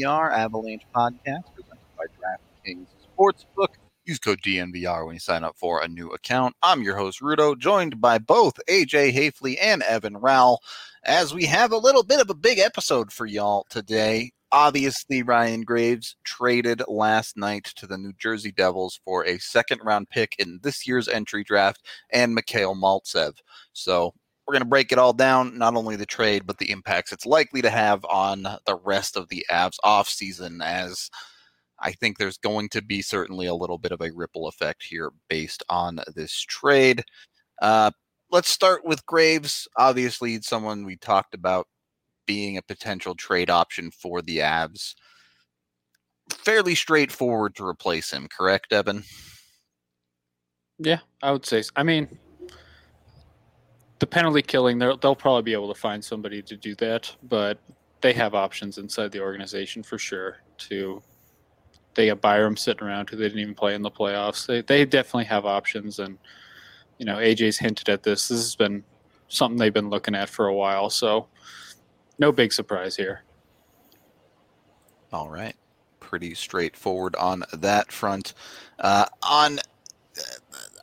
DNVR Avalanche podcast presented by DraftKings Sportsbook. Use code DNVR when you sign up for a new account. I'm your host, Rudo, joined by both AJ Haefele and Evan Rawal, as we have a little bit of a big episode for y'all today. Obviously, Ryan Graves traded last night to the New Jersey Devils for a second round pick in this year's entry draft and Mikhail Maltsev. So we're going to break it all down, not only the trade, but the impacts it's likely to have on the rest of the Avs offseason, as I think there's going to be certainly a little bit of a ripple effect here based on this trade. Uh, let's start with Graves. Obviously, someone we talked about being a potential trade option for the Avs. Fairly straightforward to replace him, correct, Evan? Yeah, I would say. So. I mean, the penalty killing, they'll, they'll probably be able to find somebody to do that, but they have options inside the organization for sure. To they got Byram sitting around who they didn't even play in the playoffs. They they definitely have options, and you know AJ's hinted at this. This has been something they've been looking at for a while, so no big surprise here. All right, pretty straightforward on that front. Uh, on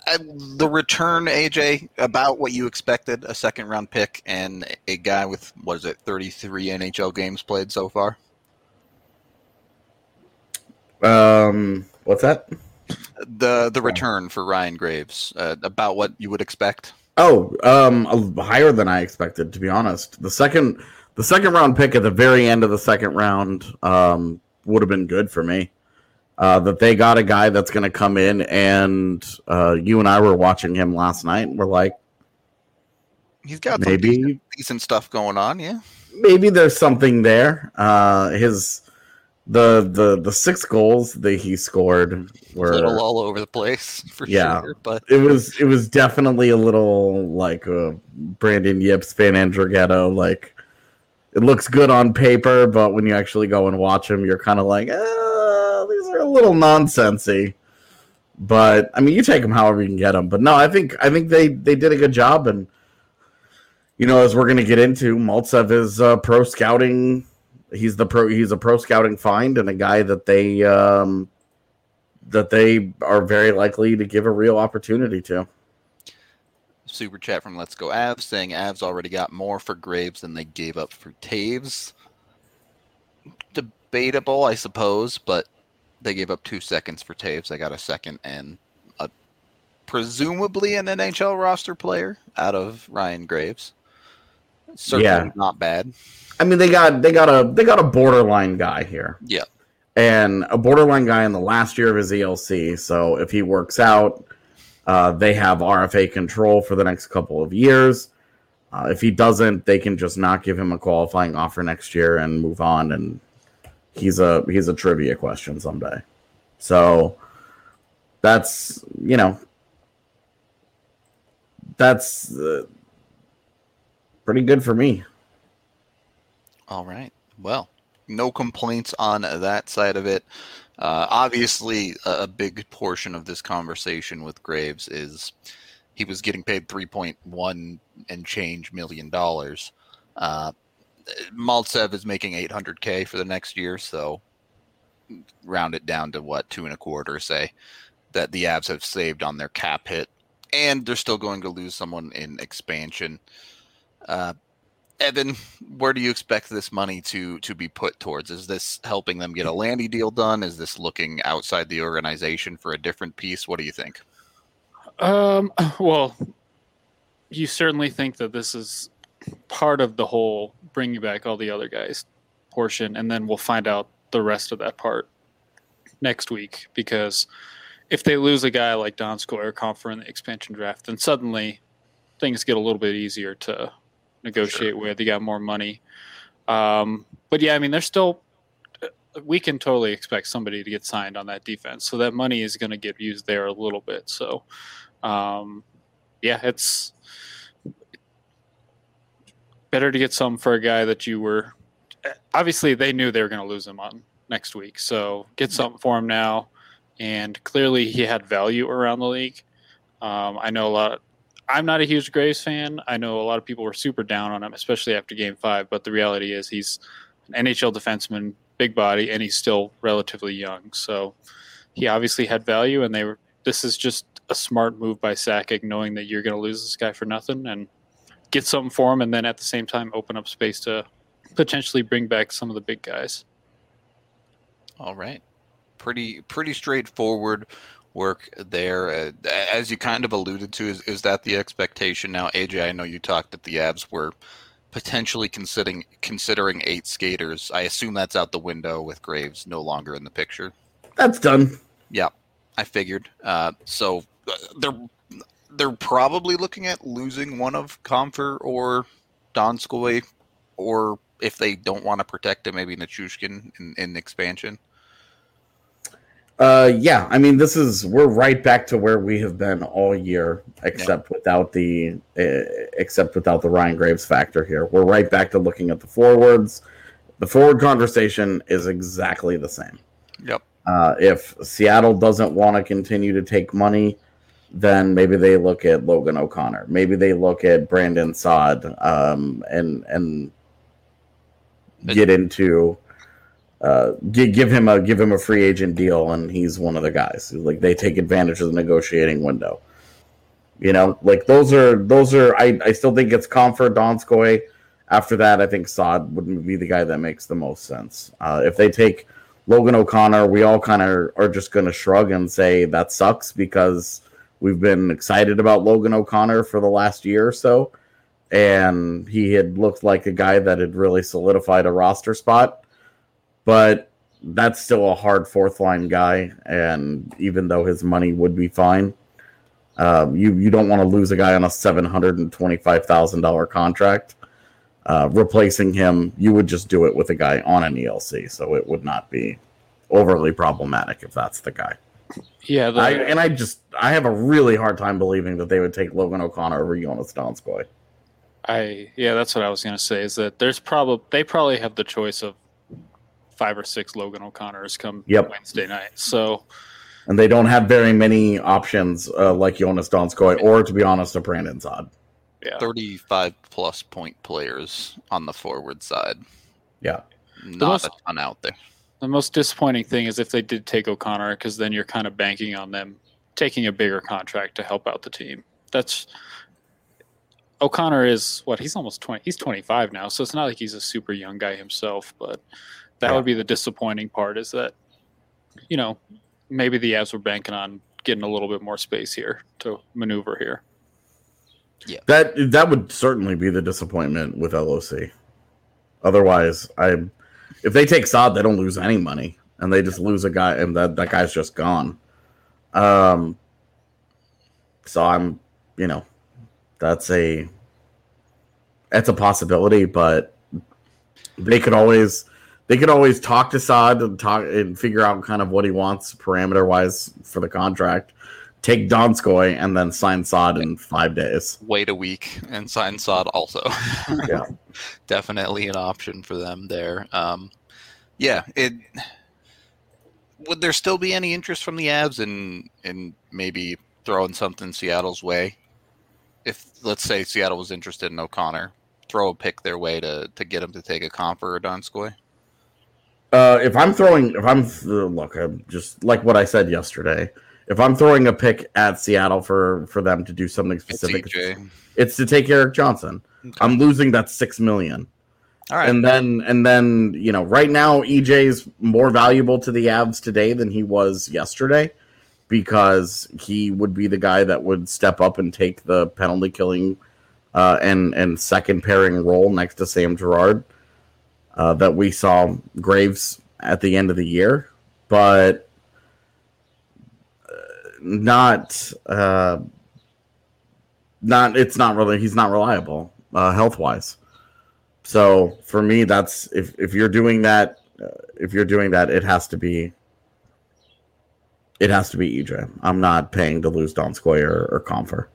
uh, the return, AJ, about what you expected a second round pick and a guy with, what is it, 33 NHL games played so far? Um, what's that? The the return for Ryan Graves, uh, about what you would expect. Oh, um, higher than I expected, to be honest. The second, the second round pick at the very end of the second round, um, would have been good for me. Uh, that they got a guy that's going to come in, and uh, you and I were watching him last night, and we're like, he's got maybe decent, decent, stuff going on. Yeah, maybe there's something there. Uh, his the the the six goals that he scored were a little all over the place for yeah, sure. But it was it was definitely a little like a Brandon Yip, Sven Andrighetto. Like it looks good on paper, but when you actually go and watch him, you're kind of like, ah, these are a little nonsensy. But I mean, you take them however you can get them. But no, I think I think they they did a good job, and you know, as we're going to get into, Maltsev is uh, pro scouting he's the pro he's a pro scouting find and a guy that they um that they are very likely to give a real opportunity to. Super chat from Let's Go Avs saying Avs already got more for Graves than they gave up for Toews. Debatable, I suppose, but They gave up two seconds for Toews. They got a second and a presumably an NHL roster player out of Ryan Graves. Certainly Yeah. not bad. I mean, they got they got a they got a borderline guy here. Yeah. and a borderline guy in the last year of his ELC. So if he works out, uh, they have RFA control for the next couple of years. Uh, if he doesn't, they can just not give him a qualifying offer next year and move on. And he's a he's a trivia question someday. So that's you know that's uh, pretty good for me. All right. Well, no complaints on that side of it. Uh, obviously, a, big portion of this conversation with Graves is he was getting paid 3.1 and change million dollars. Uh, Maltsev is making 800k for the next year, so round it down to what two and a quarter, say that the Avs have saved on their cap hit, and they're still going to lose someone in expansion. Uh, Evan, where do you expect this money to to be put towards? Is this helping them get a Landy deal done? Is this looking outside the organization for a different piece? What do you think? Um, well, you certainly think that this is part of the whole bringing back all the other guys portion, and then we'll find out the rest of that part next week. Because if they lose a guy like Don or Compher in the expansion draft, then suddenly things get a little bit easier to negotiate with. You got more money. Um, but yeah, I mean, there's still we can totally expect somebody to get signed on that defense. So that money is going to get used there a little bit. So, um, yeah, it's better to get some for a guy that you were. Obviously, they knew they were going to lose him on next week. So get something for him now. And clearly, he had value around the league. Um, I know a lot. I'm not a huge Graves fan. I know a lot of people were super down on him, especially after Game Five. But the reality is, he's an NHL defenseman, big body, and he's still relatively young. So he obviously had value, and they were. This is just a smart move by Sakic, knowing that you're going to lose this guy for nothing, and get something for him, and then at the same time open up space to potentially bring back some of the big guys. All right, pretty pretty straightforward work there. Uh, as you kind of alluded to, is, is that the expectation now? AJ, I know you talked that the Avs were potentially considering considering eight skaters. I assume that's out the window with Graves no longer in the picture. That's done. Yeah, I figured. Uh, so uh, they're they're probably looking at losing one of Compher or Donskoy, or if they don't want to protect him, maybe Nichushkin in, in expansion. Uh, yeah, I mean, this is we're right back to where we have been all year, except without the uh, except without the Ryan Graves factor here. We're right back to looking at the forwards. The forward conversation is exactly the same. Yep. Uh, if Seattle doesn't want to continue to take money, then maybe they look at Logan O'Connor. Maybe they look at Brandon Saad um, and and get into uh, give, give him a give him a free agent deal, and he's one of the guys. Like they take advantage of the negotiating window. You know, like those are those are. I I still think it's Comfort Donskoy. After that, I think Saad would be the guy that makes the most sense. Uh, if they take Logan O'Connor, we all kind of are just going to shrug and say that sucks because we've been excited about Logan O'Connor for the last year or so, and he had looked like a guy that had really solidified a roster spot but that's still a hard fourth line guy. And even though his money would be fine, um, you you don't want to lose a guy on a seven hundred and twenty five thousand dollar contract. Uh, replacing him, you would just do it with a guy on an ELC, so it would not be overly problematic if that's the guy. Yeah, the, I, and I just I have a really hard time believing that they would take Logan O'Connor over Jonas Donskoy. I yeah, that's what I was gonna say. Is that there's probably they probably have the choice of five or six Logan O'Connors come Yep. Wednesday night. So And they don't have very many options uh, like Jonas Donskoy, or to be honest, a Brandon Saad. yeah, 35 plus point players on the forward side. Yeah. Not most- a ton out there. The most disappointing thing is if they did take O'Connor, because then you're kind of banking on them taking a bigger contract to help out the team. That's O'Connor is what he's almost twenty. He's twenty five now, so it's not like he's a super young guy himself. But that Yeah. would be the disappointing part is that you know, maybe the Avs were banking on getting a little bit more space here to maneuver here. Yeah that that would certainly be the disappointment with LOC. Otherwise, I if they take Saad, they don't lose any money, and they just lose a guy, and that that guy's just gone. Um. So I'm, you know, that's a that's a possibility, but they could always they could always talk to Saad and talk and figure out kind of what he wants parameter wise for the contract. Take Donskoy and then sign Saad in five days. Wait a week and sign Saad also. Yeah. Definitely an option for them there. Um, yeah, it would there still be any interest from the Avs in in maybe throwing something Seattle's way? If let's say Seattle was interested in O'Connor, throw a pick their way to to get him to take a comp or Donskoy. Uh, if I'm throwing, if I'm look, I'm just like what I said yesterday. If I'm throwing a pick at Seattle for for them to do something specific, EJ. it's to take Erik Johnson. Okay. I'm losing that six million. All right. And then and then you know right now EJ's more valuable to the Avs today than he was yesterday because he would be the guy that would step up and take the penalty killing uh, and and second pairing role next to Sam Girard uh, that we saw Graves at the end of the year, but not uh, not it's not really he's not reliable uh, health wise. So for me, that's if if you're doing that, uh, if you're doing that, it has to be. It has to be EJ. I'm not paying to lose Donskoy or, or Compher.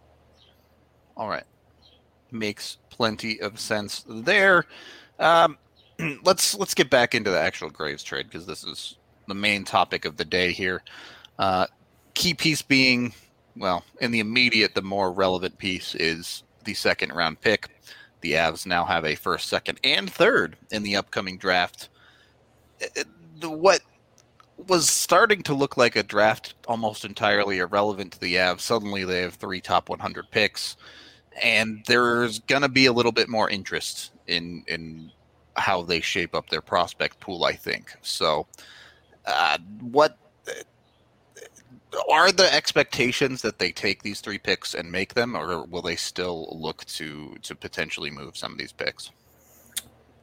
All right. Makes plenty of sense there. Um, let's let's get back into the actual Graves trade because this is the main topic of the day here. Uh, key piece being, well, in the immediate, the more relevant piece is the second round pick. The Avs now have a first, second, and third in the upcoming draft. It- the- What was starting to look like a draft almost entirely irrelevant to the Avs. Suddenly, they have three top 100 picks, and there's gonna be a little bit more interest in in how they shape up their prospect pool. I think so. Uh, what are the expectations that they take these three picks and make them, or will they still look to to potentially move some of these picks?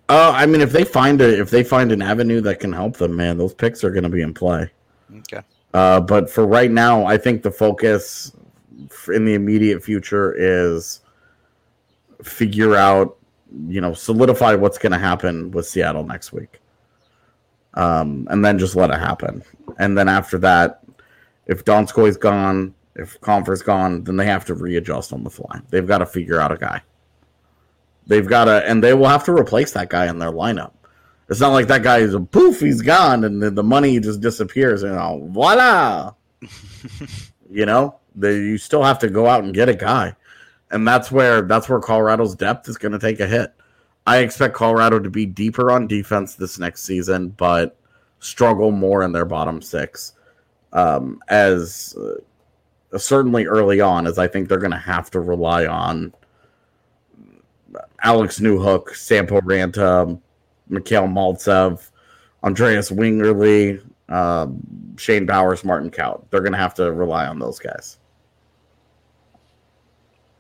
Uh, I mean, if they find a if they find an avenue that can help them, man, those picks are going to be in play. Okay. Uh, but for right now, I think the focus in the immediate future is figure out, you know, solidify what's going to happen with Seattle next week, um, and then just let it happen. And then after that, if Donskoy's gone, if Compher's gone, then they have to readjust on the fly. They've got to figure out a guy. They've got to, and they will have to replace that guy in their lineup. It's not like that guy is a poof, he's gone, and the, the money just disappears. and know, voila. you know, they, you still have to go out and get a guy, and that's where that's where Colorado's depth is going to take a hit. I expect Colorado to be deeper on defense this next season, but struggle more in their bottom six. Um, as uh, certainly early on, as I think they're going to have to rely on Alex Newhook, Sampo Ranta, Mikhail Maltsev, Andreas Wingerli, uh, Shane Bowers, Martin Kaut. They're going to have to rely on those guys.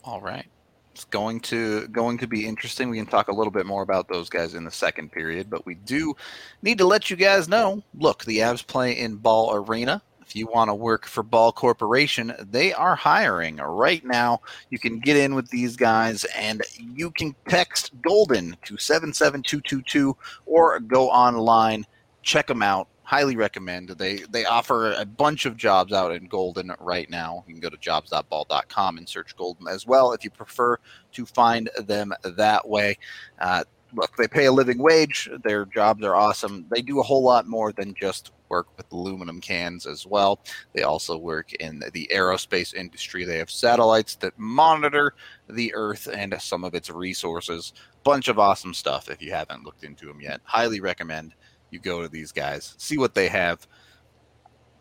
All right. It's going to going to be interesting. We can talk a little bit more about those guys in the second period, but we do need to let you guys know. Look, the Avs play in Ball Arena. If you want to work for Ball Corporation, they are hiring right now. You can get in with these guys and you can text Golden to 77222 or go online, check them out. Highly recommend. They they offer a bunch of jobs out in Golden right now. You can go to jobs.ball.com and search Golden as well if you prefer to find them that way. Uh, look, they pay a living wage. Their jobs are awesome. They do a whole lot more than just work with aluminum cans as well. They also work in the aerospace industry. They have satellites that monitor the Earth and some of its resources. Bunch of awesome stuff if you haven't looked into them yet. Highly recommend you go to these guys, see what they have.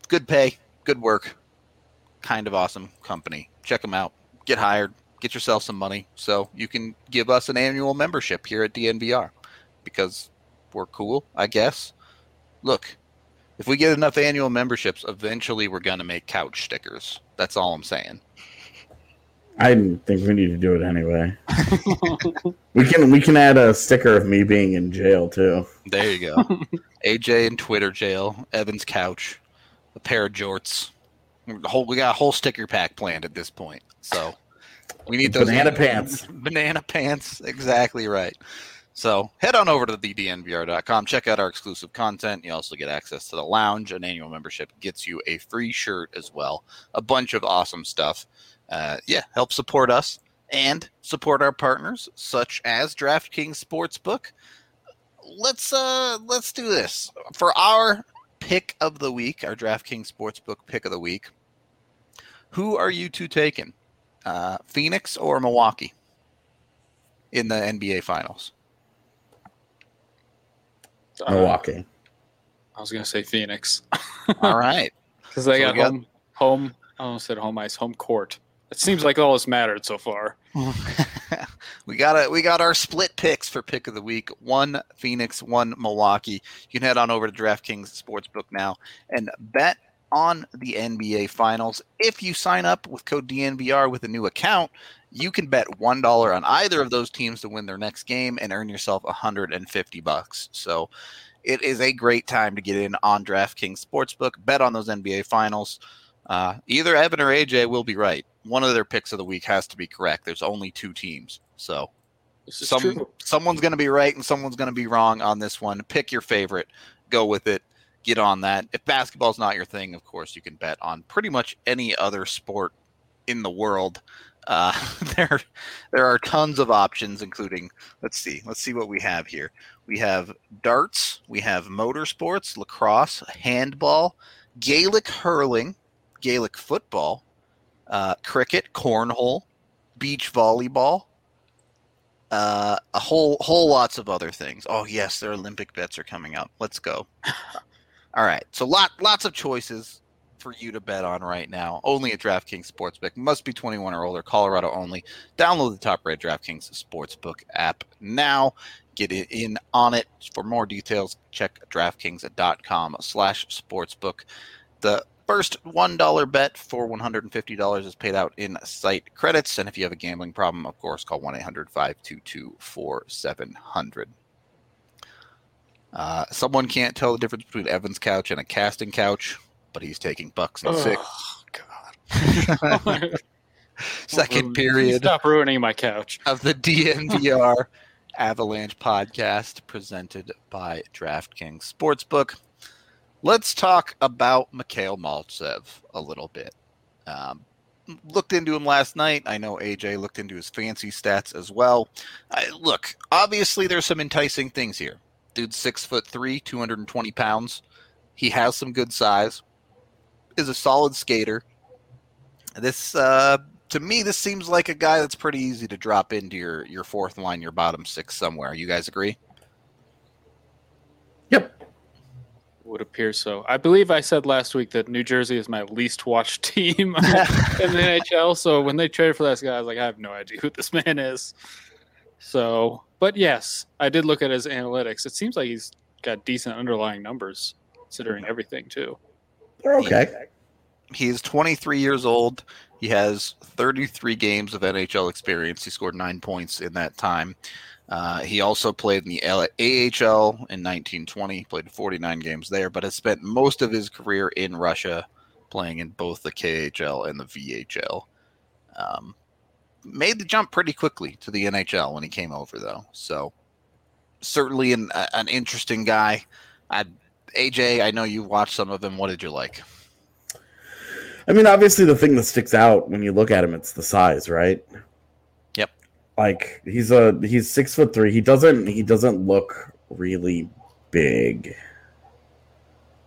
Good pay, good work, kind of awesome company. Check them out. Get hired, get yourself some money so you can give us an annual membership here at DNVR because we're cool, I guess. Look, If we get enough annual memberships, eventually we're gonna make couch stickers. That's all I'm saying. I didn't think we need to do it anyway. we can we can add a sticker of me being in jail too. There you go. AJ in Twitter jail, Evan's couch, a pair of jorts. Whole we got a whole sticker pack planned at this point. So we need those Banana pants. Banana pants, exactly right. So head on over to thednvr.com, check out our exclusive content. You also get access to the lounge. An annual membership gets you a free shirt as well. A bunch of awesome stuff. Uh, yeah, help support us and support our partners such as DraftKings Sportsbook. Let's uh let's do this for our pick of the week, our DraftKings Sportsbook pick of the week. Who are you two taking? Uh, Phoenix or Milwaukee in the NBA Finals? Uh, Milwaukee. I was gonna say Phoenix All right. because they So got, got- home home. I almost said home ice, home court. It seems like all that's mattered so far. we got a, we got our split picks for pick of the week. One Phoenix, one Milwaukee. You can head on over to DraftKings Sportsbook now and bet on the NBA Finals. If you sign up with code DNVR with a new account, you can bet one dollar on either of those teams to win their next game and earn yourself 150 bucks. So it is a great time to get in on DraftKings Sportsbook. Bet on those NBA Finals. Uh, either Evan or AJ will be right. One of their picks of the week has to be correct. There's only two teams, so some true. someone's going to be right and someone's going to be wrong on this one. Pick your favorite, go with it, get on that. If basketball's not your thing, of course, you can bet on pretty much any other sport in the world. Uh, there, there are tons of options, including let's see, let's see what we have here. We have darts, we have motorsports, lacrosse, handball, Gaelic hurling, Gaelic football, uh, cricket, cornhole, beach volleyball, uh, a whole whole lots of other things. Oh yes, their Olympic bets are coming up. Let's go. All right, so lot lots of choices for you to bet on right now. Only at DraftKings Sportsbook. Must be 21 or older. Colorado only. Download the top-rated DraftKings Sportsbook app now. Get in on it. For more details, check DraftKings.com slash sportsbook. The first $1 bet for $150 is paid out in site credits. And if you have a gambling problem, of course, call 1 800 522 4700. Uh, Someone can't tell the difference between Evan's couch and a casting couch, but he's taking bucks and six. Oh, God. Second Please period Stop ruining my couch. of the DNVR Avalanche podcast presented by DraftKings Sportsbook. Let's talk about Mikhail Maltsev a little bit. Um, looked into him last night. I know AJ looked into his fancy stats as well. I, look, obviously there's some enticing things here. Dude's six foot three, 220 pounds. He has some good size. Is a solid skater. This uh, to me, this seems like a guy that's pretty easy to drop into your your fourth line, your bottom six somewhere. You guys agree? Yep. Would appear so. I believe I said last week that New Jersey is my least watched team in the NHL. So when they traded for this guy, I was like, I have no idea who this man is. So, but yes, I did look at his analytics. It seems like he's got decent underlying numbers, considering everything too. They're okay. He, he's 23 years old. He has 33 games of NHL experience. He scored nine points in that time. Uh, he also played in the AHL in 1920, played 49 games there, but has spent most of his career in Russia, playing in both the KHL and the VHL. Um, made the jump pretty quickly to the NHL when he came over, though. So certainly an an interesting guy. I, AJ, I know you watched some of him. What did you like? I mean, obviously, the thing that sticks out when you look at him, it's the size, right? Yep. Like he's a he's six foot three. He doesn't he doesn't look really big.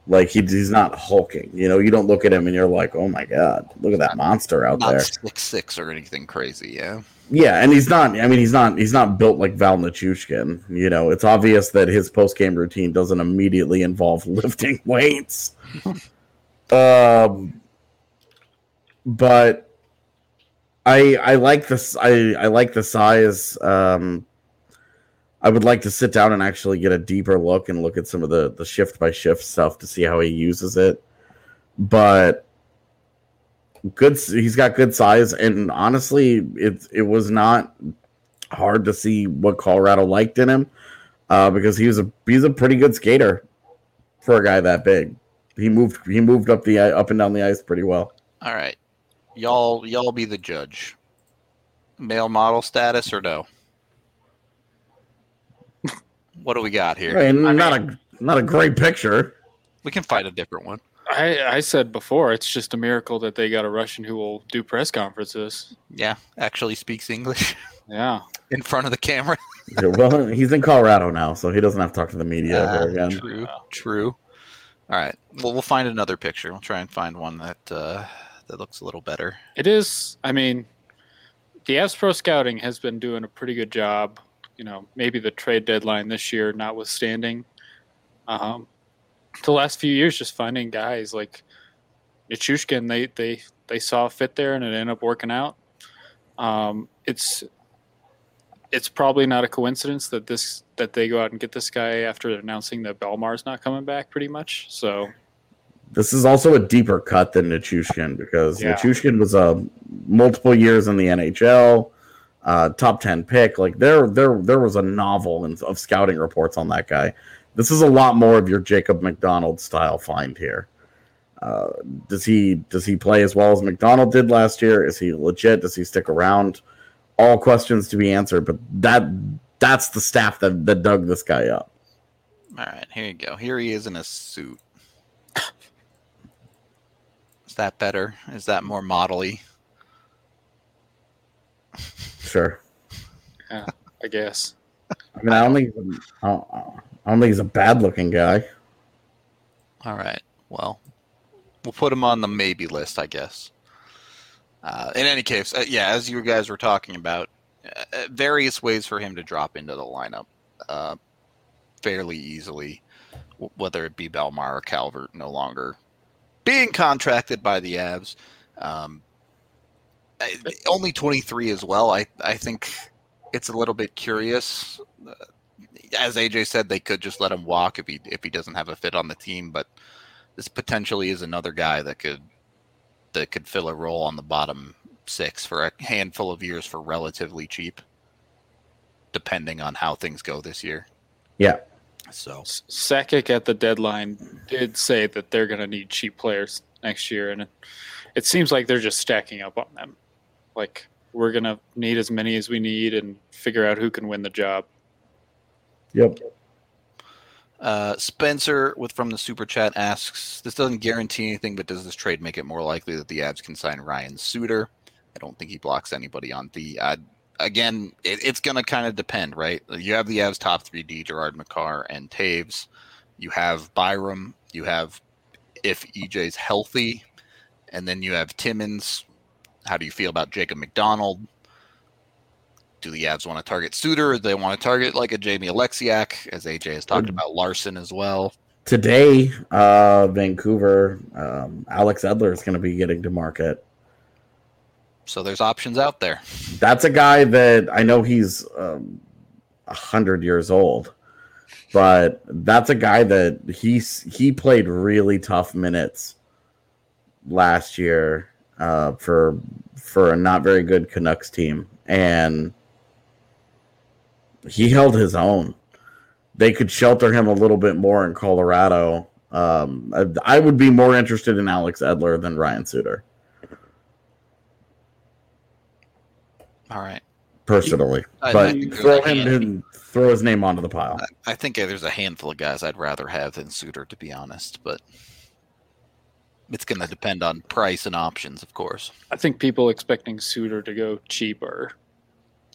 Like he, he's not hulking. You know, you don't look at him and you're like, oh my god, look at that monster out not there. six six or anything crazy. Yeah, Yeah, and he's not. I mean, he's not. He's not built like Val Nichushkin. You know, it's obvious that his post game routine doesn't immediately involve lifting weights. um, but I I like this. I I like the size. Um, I would like to sit down and actually get a deeper look and look at some of the the shift by shift stuff to see how he uses it. But good, he's got good size, and honestly, it it was not hard to see what Colorado liked in him uh, because he was a he's a pretty good skater for a guy that big. He moved he moved up the up and down the ice pretty well. All right, y'all y'all be the judge. Male model status or no? What do we got here? I mean, not a not a great picture. We can find a different one. I, I said before, it's just a miracle that they got a Russian who will do press conferences. Yeah, actually speaks English Yeah. in front of the camera. Yeah, well, he's in Colorado now, so he doesn't have to talk to the media ever again. True, true. All right. Well, we'll find another picture. We'll try and find one that uh, that looks a little better. It is. I mean, the Avs Pro Scouting has been doing a pretty good job. You know, maybe the trade deadline this year notwithstanding. Um, the last few years, just finding guys like Nichushkin, they they they saw a fit there, and it ended up working out. Um, it's it's probably not a coincidence that this that they go out and get this guy after announcing that Belmar's not coming back, pretty much. So This is also a deeper cut than Nichushkin because Yeah. Nichushkin was a multiple years in the NHL, uh, top ten pick. Like there, there, there was a novel in, of scouting reports on that guy. This is a lot more of your Jacob MacDonald style find here. Uh, does he does he play as well as MacDonald did last year? Is he legit? Does he stick around? All questions to be answered, but that that's the staff that, that dug this guy up. All right, here you go. Here he is in a suit. Is that better? Is that more modelly? Sure. Yeah, I guess I mean, I don't think he's a, I don't, I don't think he's a bad looking guy. All right. Well, we'll put him on the maybe list, I guess. Uh, in any case, uh, yeah, as you guys were talking about, uh, uh, various ways for him to drop into the lineup uh, fairly easily, w- whether it be Belmar or Calvert no longer being contracted by the Avs. Um, I- only 23 as well. I, I think it's a little bit curious. Uh, as AJ said, they could just let him walk if he if he doesn't have a fit on the team, but this potentially is another guy that could that could fill a role on the bottom six for a handful of years for relatively cheap, depending on how things go this year. Yeah. So S- Sakic at the deadline did say that they're going to need cheap players next year, and it, it seems like they're just stacking up on them. Like we're going to need as many as we need and figure out who can win the job. Yep. Uh, Spencer with from the super chat asks, "This doesn't guarantee anything, but does this trade make it more likely that the Avs can sign Ryan Suter? I don't think he blocks anybody on the. Uh, again, it, it's going to kind of depend, right? You have the Avs top three D: Girard Makar and Toews. You have Byram. You have if EJ's healthy, and then you have Timmins. How do you feel about Jacob MacDonald? Do the Avs want to target Suter? They want to target like a Jamie Oleksiak, as AJ has talked Mm. about Larsson as well? Today, uh, Vancouver, um, Alex Edler is going to be getting to market. So there's options out there. That's a guy that I know he's um, a hundred years old, but that's a guy that he's he played really tough minutes last year uh, for for a not very good Canucks team, and he held his own. They could shelter him a little bit more in Colorado. Um, I, I would be more interested in Alex Edler than Ryan Suter, All right. personally. I- but I throw him in, throw his name onto the pile. I think there's a handful of guys I'd rather have than Suter, to be honest, but it's going to depend on price and options, of course. I think people expecting Suter to go cheaper,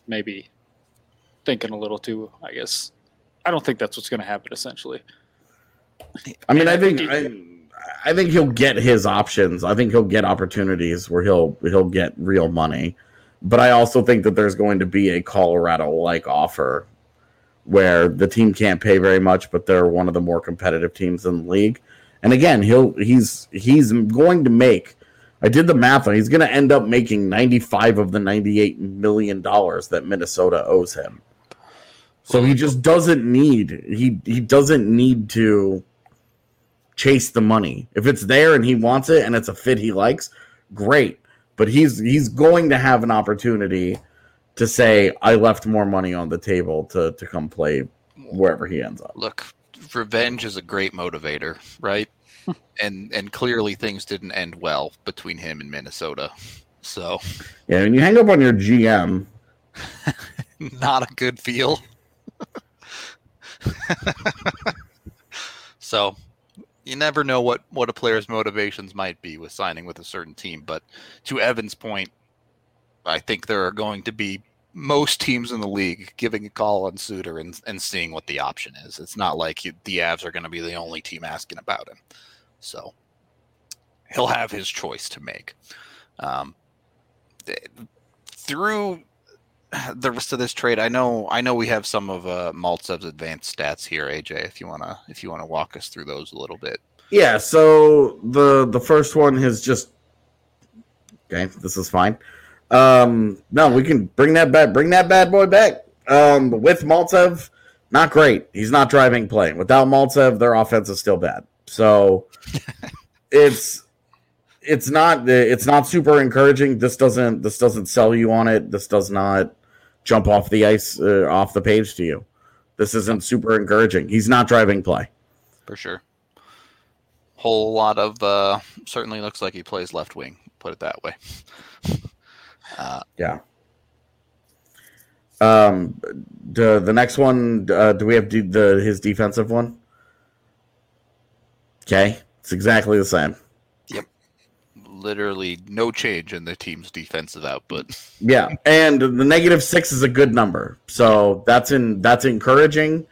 maybe thinking a little too. I guess I don't think that's what's going to happen. Essentially, I mean, And I I think think I, I think he'll get his options. I think he'll get opportunities where he'll he'll get real money. But I also think that there's going to be a Colorado like offer where the team can't pay very much, but they're one of the more competitive teams in the league. And again, he'll he's he's going to make. I did the math on. He's going to end up making 95 of the 98 million dollars that Minnesota owes him. So he just doesn't need he he doesn't need to chase the money. If it's there and he wants it and it's a fit he likes, great. But he's he's going to have an opportunity to say I left more money on the table to to come play wherever he ends up. Look, revenge is a great motivator, right? and and clearly things didn't end well between him and Minnesota. So Yeah, when you hang up on your GM, not a good feel. so you never know what what a player's motivations might be with signing with a certain team, but to Evan's point, I think there are going to be most teams in the league giving a call on Suter and, and seeing what the option is. It's not like he, the Avs are going to be the only team asking about him. So he'll have his choice to make. Um, th- through the rest of this trade, I know I know we have some of uh, Maltsev's advanced stats here, AJ. If you wanna if you wanna walk us through those a little bit. Yeah, so the the first one is just okay. This is fine. Um, no, we can bring that back. Bring that bad boy back. Um, with Maltsev, not great. He's not driving play. Without Maltsev, their offense is still bad. So it's it's not it's not super encouraging. This doesn't this doesn't sell you on it. This does not jump off the ice uh, off the page to you. This isn't super encouraging. He's not driving play. For sure. Whole lot of uh, certainly looks like he plays left wing. Put it that way. Uh, Yeah. Um, the the next one, uh, do we have the, the his defensive one? Okay, it's exactly the same. Yep, literally no change in the team's defensive output. Yeah, and the negative six is a good number, so that's in that's encouraging.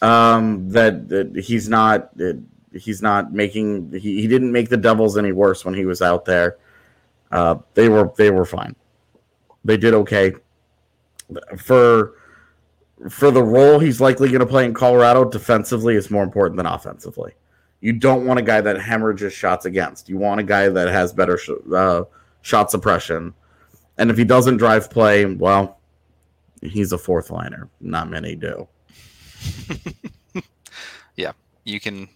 Um, that, that he's not that he's not making he, he didn't make the Devils any worse when he was out there. Uh, they were they were fine. They did okay for for the role he's likely going to play in Colorado. Defensively is more important than offensively. You don't want a guy that hemorrhages shots against. You want a guy that has better sh- uh, shot suppression. And if he doesn't drive play, well, he's a fourth liner. Not many do. Yeah, you can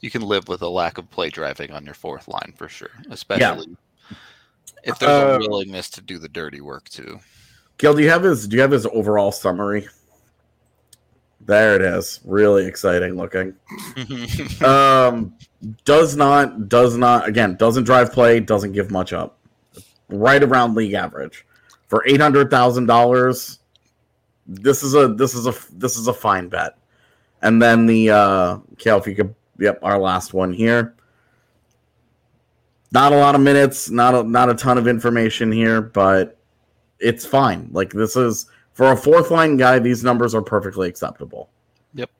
you can live with a lack of play driving on your fourth line for sure, especially if there's Uh, a willingness to do the dirty work too. Gil, do you have his do you have his overall summary? There it is. Really exciting looking. Um does not does not again doesn't drive play, doesn't give much up. Right around league average. For eight hundred thousand dollars, this is a this is a this is a fine bet. And then the uh Cal, if you could yep, our last one here. Not a lot of minutes, not a not a ton of information here, but it's fine. Like this is for a fourth line guy, these numbers are perfectly acceptable. Yep.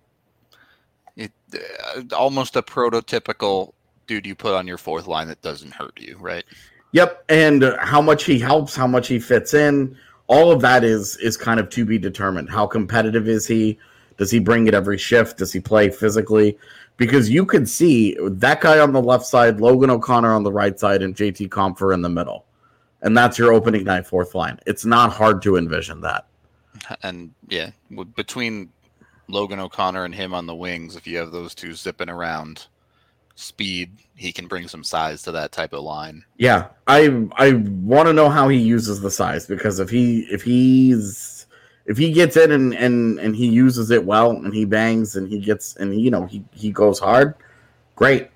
It, uh, almost a prototypical dude you put on your fourth line that doesn't hurt you, right? Yep, and uh, how much he helps, how much he fits in, all of that is is kind of to be determined. How competitive is he? Does he bring it every shift? Does he play physically? Because you could see that guy on the left side, Logan O'Connor on the right side, and JT Compher in the middle, and that's your opening night fourth line. It's not hard to envision that. And yeah, between Logan O'Connor and him on the wings, if you have those two zipping around, speed, he can bring some size to that type of line. Yeah, I I want to know how he uses the size because if he if he's if he gets in and and and he uses it well and he bangs and he gets and you know he he goes hard, great.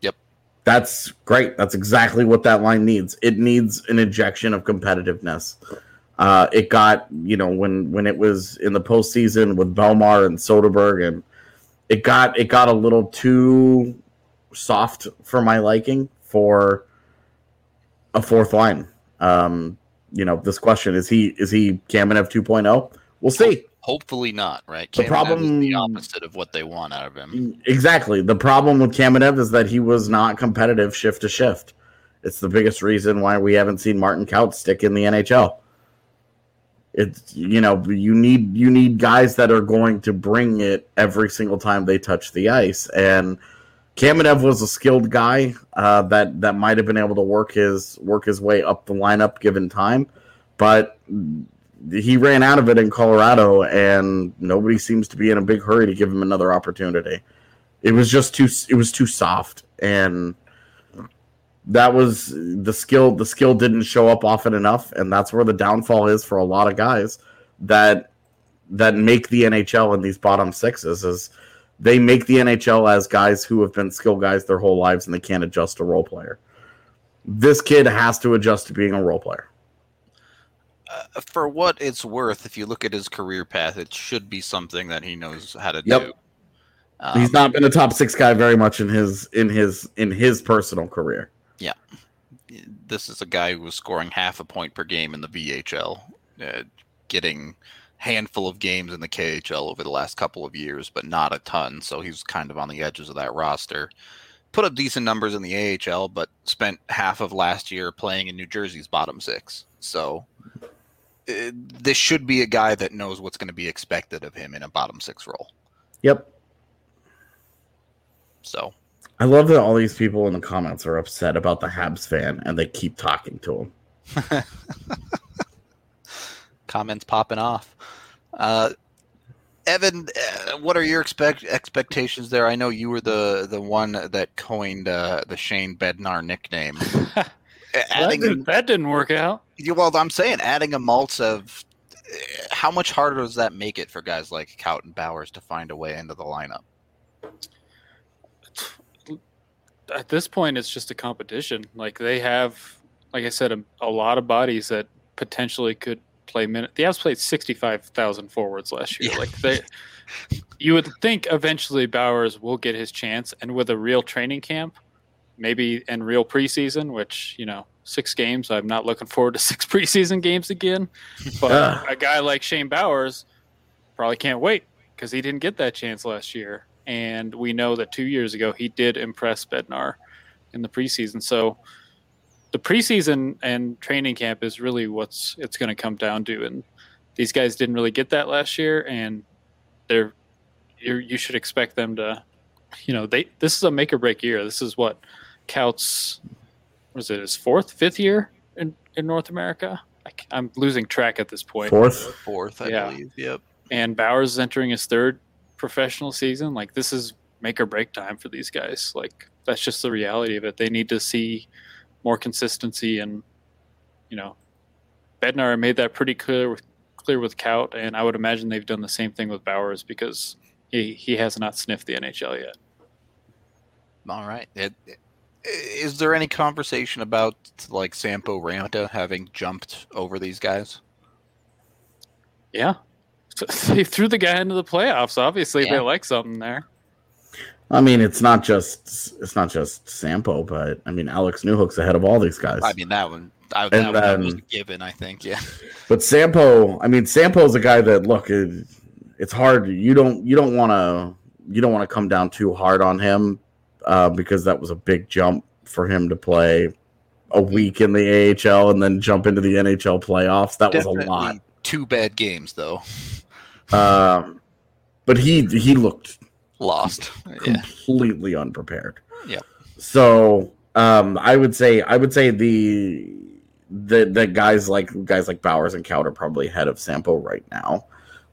Yep. That's great. That's exactly what that line needs. It needs an injection of competitiveness. Uh, it got you know when when it was in the postseason with Belmar and Soderberg and it got it got a little too soft for my liking for a fourth line. Um, you know, this question is he is he Kamenev 2.0? We'll see. Hopefully not, right? The Kamenev is problem- the opposite of what they want out of him. Exactly. The problem with Kamenev is that he was not competitive shift to shift. It's the biggest reason why we haven't seen Martin Kaut stick in the NHL. It's you know you need you need guys that are going to bring it every single time they touch the ice, and Kamenev was a skilled guy uh, that that might have been able to work his work his way up the lineup given time, but he ran out of it in Colorado, and nobody seems to be in a big hurry to give him another opportunity. It was just too it was too soft, and that was the skill. The skill didn't show up often enough, and that's where the downfall is for a lot of guys that that make the NHL in these bottom sixes. Is they make the NHL as guys who have been skill guys their whole lives, and they can't adjust to role player. This kid has to adjust to being a role player. Uh, for what it's worth, if you look at his career path, it should be something that he knows how to Yep. do. Um, He's not been a top six guy very much in his in his in his personal career. Yeah, this is a guy who was scoring half a point per game in the VHL, uh, getting handful of games in the KHL over the last couple of years, but not a ton. So he's kind of on the edges of that roster. Put up decent numbers in the AHL, but spent half of last year playing in New Jersey's bottom six. So uh, this should be a guy that knows what's going to be expected of him in a bottom six role. Yep. So I love that all these people in the comments are upset about the Habs fan and they keep talking to him. comments popping off. Uh, Evan, uh, what are your expect expectations there? I know you were the the one that coined uh, the Shane Bednar nickname. that, didn't, that didn't work out. Yeah, well, I'm saying adding a Maltsev. uh, How much harder does that make it for guys like Kaut and Bowers to find a way into the lineup? At this point, it's just a competition. Like they have, like I said, a, a lot of bodies that potentially could play minute. The Avs played sixty-five thousand forwards last year. Yeah. Like they, you would think eventually Bowers will get his chance, and with a real training camp, maybe and real preseason, which you know six games. I'm not looking forward to six preseason games again. But a guy like Shane Bowers probably can't wait because he didn't get that chance last year, and we know that two years ago he did impress Bednar in the preseason. So the preseason and training camp is really what's it's going to come down to, and these guys didn't really get that last year, and they're you're, you should expect them to, you know, they this is a make or break year. This is what counts. Was it his fourth, fifth year in in North America? I, am losing track at this point. Fourth. Fourth, I Yeah. believe. Yep. And Bowers is entering his third professional season. Like this is make or break time for these guys. Like that's just the reality of it. They need to see more consistency and you know, Bednar made that pretty clear with clear with Kaut, and I would imagine they've done the same thing with Bowers because he he has not sniffed the NHL yet. All right. It, is there any conversation about like Sampo Ranta having jumped over these guys? Yeah. They threw the guy into the playoffs. Obviously, Yeah. they like something there. I mean, it's not just it's not just Sampo, but I mean, Alex Newhook's ahead of all these guys. I mean, that one, I, that, one that was given. I think. Yeah. But Sampo, I mean, Sampo's a guy that look, it, it's hard. You don't you don't want to you don't want to come down too hard on him uh, because that was a big jump for him to play a week in the AHL and then jump into the NHL playoffs. That was a lot. Definitely Two bad games though. Um, but he he looked Lost. Yeah. completely unprepared. Yep. So um, I would say I would say the the the guys like guys like Bowers and Kaut are probably ahead of Sampo right now.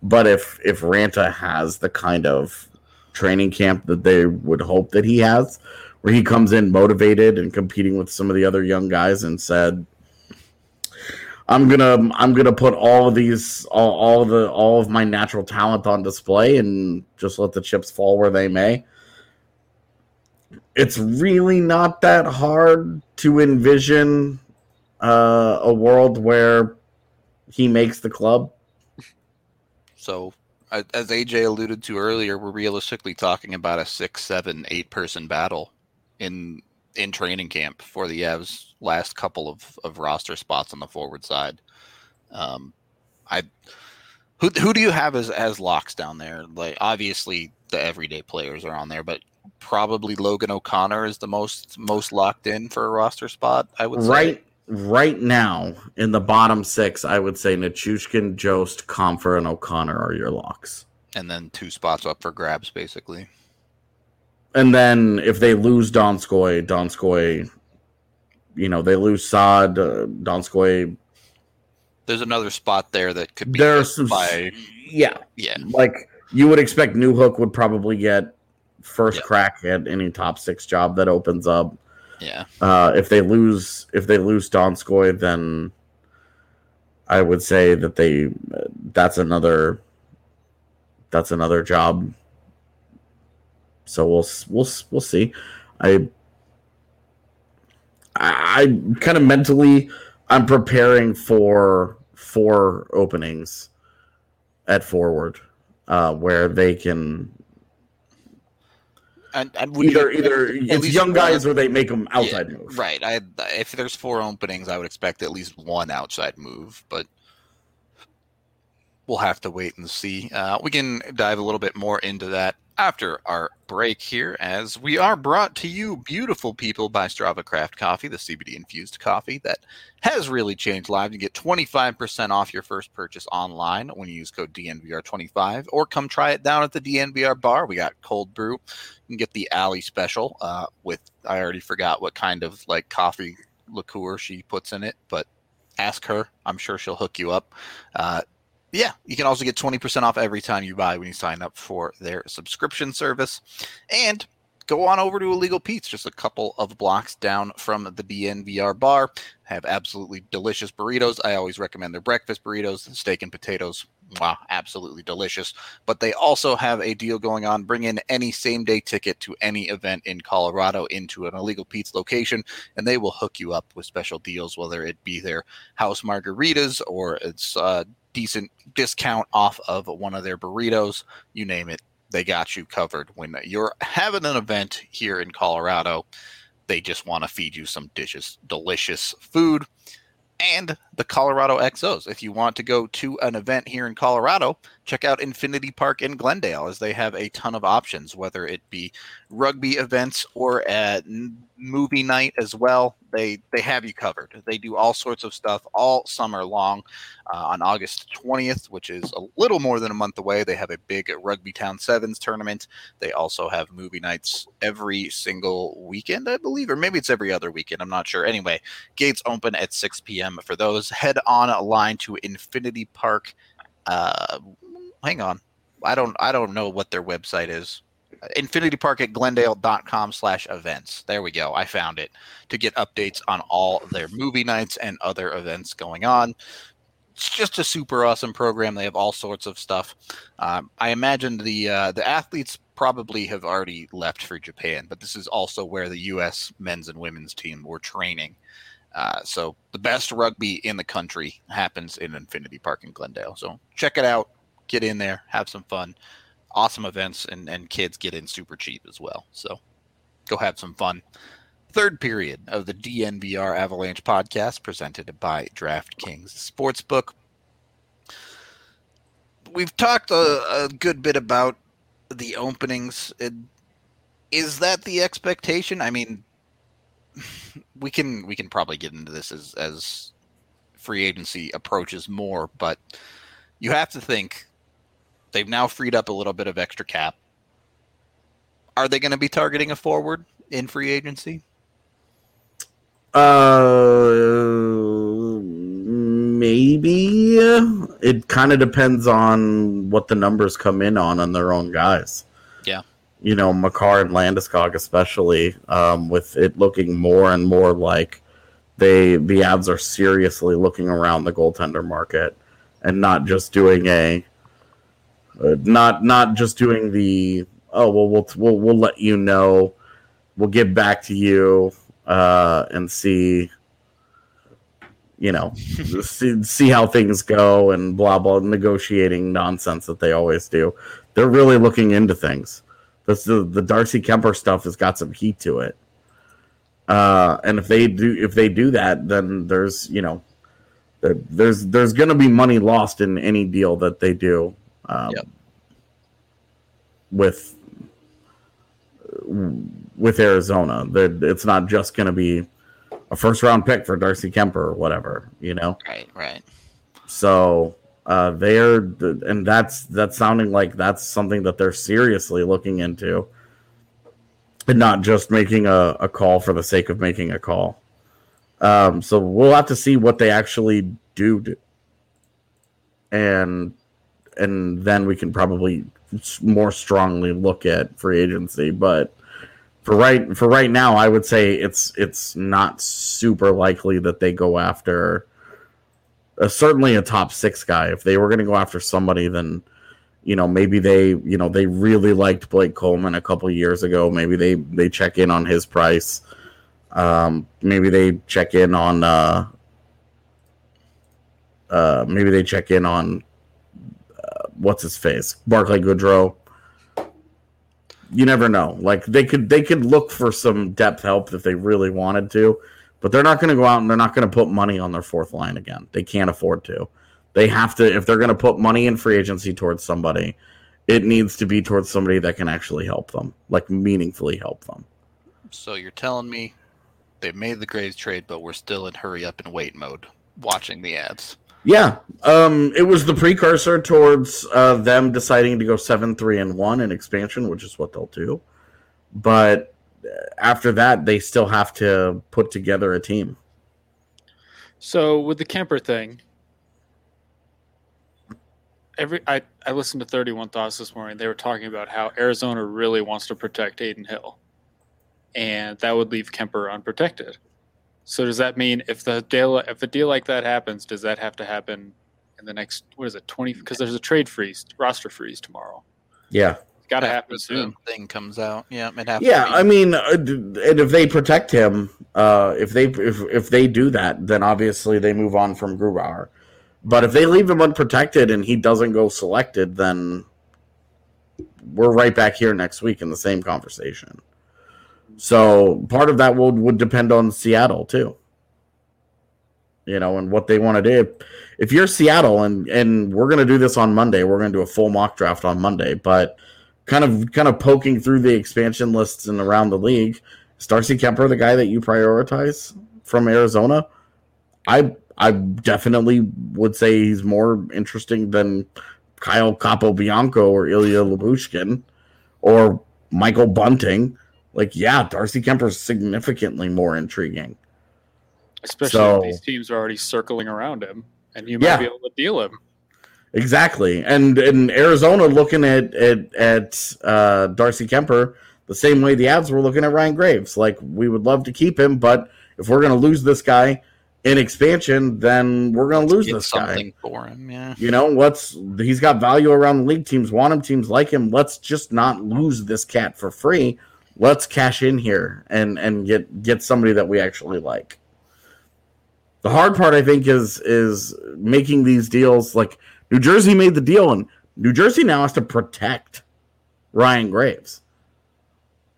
But if if Ranta has the kind of training camp that they would hope that he has, where he comes in motivated and competing with some of the other young guys and said, I'm gonna I'm gonna put all of these all, all the all of my natural talent on display and just let the chips fall where they may. It's really not that hard to envision uh, a world where he makes the club. So, as AJ alluded to earlier, we're realistically talking about a six, seven, eight person battle in in training camp for the Avs' last couple of, of roster spots on the forward side. Um, I who who do you have as as locks down there? Like obviously the everyday players are on there, but probably Logan O'Connor is the most most locked in for a roster spot. I would say. Right right now in the bottom six, I would say Nichushkin, Jost, Compher, and O'Connor are your locks. and then two spots up for grabs, basically. And then if they lose Donskoy, Donskoy, you know, they lose Saad, uh, Donskoy there's another spot there that could be There's some, by yeah, yeah. like you would expect Newhook would probably get first crack at any top six job that opens up. Yeah. Uh, if they lose, if they lose Donskoy, then I would say that they that's another that's another job. So we'll we'll we'll see. I I, kind of mentally I'm preparing for four openings at forward uh, where they can And, and would you either either it's young guys one- or they make them Yeah, outside move. Right. I if there's four openings, I would expect at least one outside move, but we'll have to wait and see. Uh, we can dive a little bit more into that after our break here, as we are brought to you, beautiful people, by Strava Craft Coffee, the CBD infused coffee that has really changed lives. You get 25% off your first purchase online when you use code DNVR25, or come try it down at the DNVR bar. We got cold brew. You can get the Alley special uh, with, I already forgot what kind of like coffee liqueur she puts in it, but ask her. I'm sure she'll hook you up. Uh, yeah, you can also get 20% off every time you buy when you sign up for their subscription service. And go on over to Illegal Pete's, just a couple of blocks down from the DNVR bar. Have absolutely delicious burritos. I always recommend their breakfast burritos, the steak and potatoes. Wow, absolutely delicious. But they also have a deal going on. Bring in any same day ticket to any event in Colorado into an Illegal Pete's location, and they will hook you up with special deals, whether it be their house margaritas or it's uh, decent discount off of one of their burritos. You name it, they got you covered. When you're having an event here in Colorado, they just want to feed you some dishes, delicious food. And the Colorado XOs. If you want to go to an event here in Colorado, check out Infinity Park in Glendale, as they have a ton of options, whether it be rugby events or at movie night as well. They they have you covered. They do all sorts of stuff all summer long. Uh, on August 20th, which is a little more than a month away, they have a big Rugby Town Sevens tournament. They also have movie nights every single weekend, I believe, or maybe it's every other weekend. I'm not sure. Anyway, gates open at 6 p.m. for those. Head on a line to Infinity Park. Uh, hang on, I don't I don't know what their website is. Infinity Park at glendale.com slash events. There we go. I found it to get updates on all their movie nights and other events going on. It's just a super awesome program. They have all sorts of stuff. Um, I imagine the uh, the athletes probably have already left for Japan, but this is also where the U.S. men's and women's team were training. Uh, so the best rugby in the country happens in Infinity Park in Glendale. So check it out. Get in there, have some fun. Awesome events, and, and kids get in super cheap as well. So go have some fun. Third period of the DNVR Avalanche podcast presented by DraftKings Sportsbook. We've talked a, a good bit about the openings. Is that the expectation? I mean, we can we can probably get into this as as free agency approaches more, but you have to think they've now freed up a little bit of extra cap. Are they going to be targeting a forward in free agency? Uh, maybe it kind of depends on what the numbers come in on on their own guys. Yeah. you know, Makar and Landeskog especially, um, with it looking more and more like they the Avs are seriously looking around the goaltender market and not just doing a uh, not not just doing the oh well we'll we'll we'll let you know. We'll get back to you uh, and see you know see, see how things go and blah blah negotiating nonsense that they always do. They're really looking into things. The the darcy kuemper stuff has got some heat to it. Uh, and if they do if they do that then there's you know there, there's there's going to be money lost in any deal that they do um, Yep. with with Arizona. That it's not just going to be a first round pick for Darcy Kuemper or whatever, you know. Right, right. So uh, they're and that's that's sounding like that's something that they're seriously looking into, and not just making a, a call for the sake of making a call. Um, so we'll have to see what they actually do to, and and then we can probably more strongly look at free agency. But for right for right now, I would say it's it's not super likely that they go after certainly a top six guy. If they were going to go after somebody, then you know maybe they you know they really liked Blake Coleman a couple years ago. Maybe they they check in on his price. Um, maybe they check in on uh, uh, maybe they check in on what's his face, Barclay Goodrow. You never know. Like they could they could look for some depth help if they really wanted to, but they're not going to go out and they're not going to put money on their fourth line again. They can't afford to. They have to if they're going to put money in free agency towards somebody, it needs to be towards somebody that can actually help them, like meaningfully help them. So you're telling me they made the Graves trade, but we're still in hurry up and wait mode, watching the ads. Yeah, um, it was the precursor towards uh, them deciding to go seven, three, and one in expansion, which is what they'll do. But uh, after that, they still have to put together a team. So with the Kuemper thing, every I, I listened to 31 Thoughts this morning. They were talking about how Arizona really wants to protect Adin Hill. And that would leave Kuemper unprotected. So does that mean if the deal if a deal like that happens, does that have to happen in the next what is it, 20 because there's a trade freeze, roster freeze tomorrow. Yeah, It's got to happen soon. Thing comes out. Yeah, it happens. yeah. I mean, uh, and if they protect him, uh, if they if if they do that, then obviously they move on from Grubauer. But if they leave him unprotected and he doesn't go selected, then we're right back here next week in the same conversation. So part of that would would depend on Seattle too. You know, and what they want to do. If you're Seattle and and we're gonna do this on Monday, we're gonna do a full mock draft on Monday, but kind of kind of poking through the expansion lists and around the league, is Darcy Kuemper the guy that you prioritize from Arizona? I I definitely would say he's more interesting than Kyle Capobianco or Ilya Lyubushkin or Michael Bunting. Like, yeah, Darcy Kuemper's significantly more intriguing. Especially So- if these teams are already circling around him and you might Yeah. be able to deal him. Exactly, and in Arizona, looking at at at uh, Darcy Kuemper the same way the Avs were looking at Ryan Graves. Like we would love to keep him, but if we're going to lose this guy in expansion, then we're going to lose this guy. something for him. Yeah. You know, let's he's got value around the league. Teams want him, teams like him. Let's just not lose this cat for free. Let's cash in here and and get get somebody that we actually like. The hard part I think is is making these deals like New Jersey made the deal and New Jersey now has to protect Ryan Graves.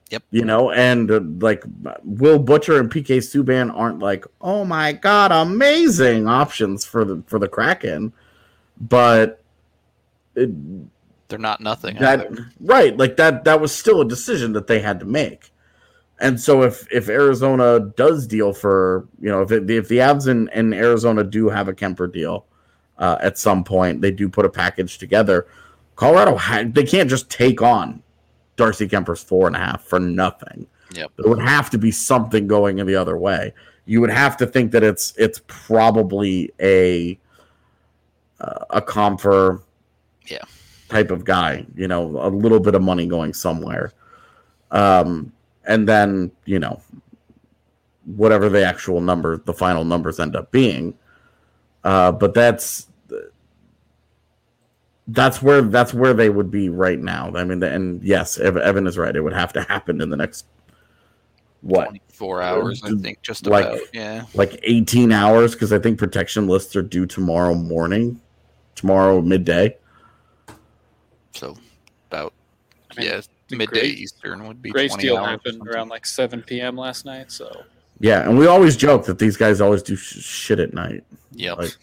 Yep. You know, and uh, like Will Butcher and PK Subban aren't like, oh my god, amazing options for the for the Kraken, but it, They're not nothing. that right, like that that was still a decision that they had to make. And so if if Arizona does deal for you know if it, if the Avs and, and Arizona do have a Kuemper deal uh, at some point, they do put a package together. Colorado they can't just take on Darcy Kuemper's four and a half for nothing. Yep. There would have to be something going in the other way. You would have to think that it's it's probably a uh, a Compher Yeah. Type of guy, you know, a little bit of money going somewhere. Um and then, you know, whatever the actual number, the final numbers end up being. Uh but that's that's where that's where they would be right now. I mean, and yes, Evan is right. It would have to happen in the next what 24 hours, I think, just Like- about. Yeah. like 18 hours because I think protection lists are due tomorrow morning, tomorrow midday. So about, I mean, yeah, midday Graves- Eastern would be Grace 20 deal hours happened around like 7 p.m. last night, so Yeah, and we always joke that these guys always do sh- shit at night. Yep. like-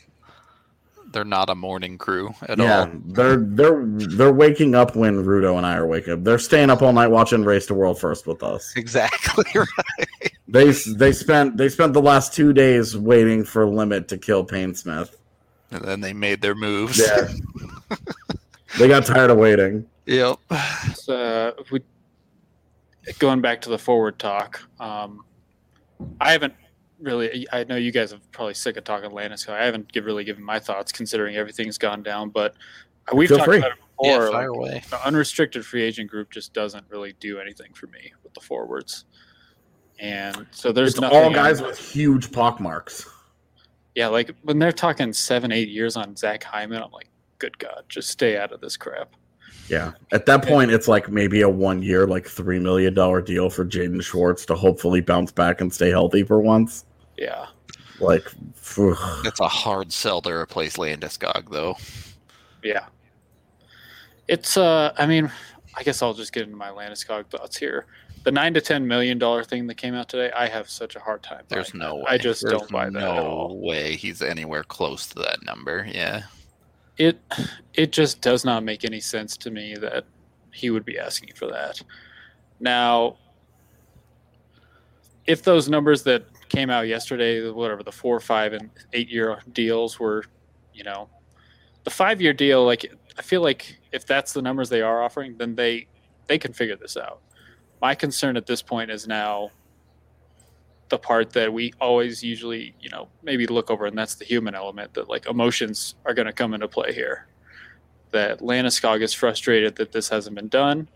They're not a morning crew at yeah, all. they're they're they're waking up when Rudo and I are waking up. They're staying up all night watching Race to World First with us. Exactly right. They they spent they spent the last two days waiting for Limit to kill Painsmith. And then they made their moves. Yeah, they got tired of waiting. Yep. So, if we going back to the forward talk. Um, I haven't really, I know you guys are probably sick of talking Landeskog. I haven't give, really given my thoughts considering everything's gone down, but we've Feel talked free. about it Yeah, before. fire like, away. the unrestricted free agent group just doesn't really do anything for me with the forwards. And so there's It's all guys with huge pockmarks. Yeah, like when they're talking seven, eight years on Zach Hyman, I'm like, good God, just stay out of this crap. Yeah. At that point, it's like maybe a one year, like $3 million deal for Jaden Schwartz to hopefully bounce back and stay healthy for once. Yeah. Like, phew. It's a hard sell to replace Landeskog, though. Yeah. It's uh I mean, I guess I'll just get into my Landeskog thoughts here. The nine to ten million dollar thing that came out today, I have such a hard time. There's no that. way. I just There's don't buy that no at all. way he's anywhere close to that number. Yeah. It it just does not make any sense to me that he would be asking for that. Now if those numbers that came out yesterday, whatever the four, five, and eight year deals were, you know, the five year deal, like I feel like if that's the numbers they are offering, then they they can figure this out. My concern at this point is now the part that we always usually, you know, maybe look over, and that's the human element that like emotions are going to come into play here. That Landeskog is frustrated that this hasn't been done,